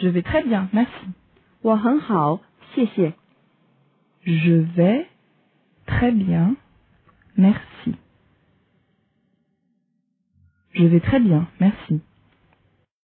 Je vais très bien, merci. 我很好，谢谢。Je vais très bien, merci. Je vais très bien, merci.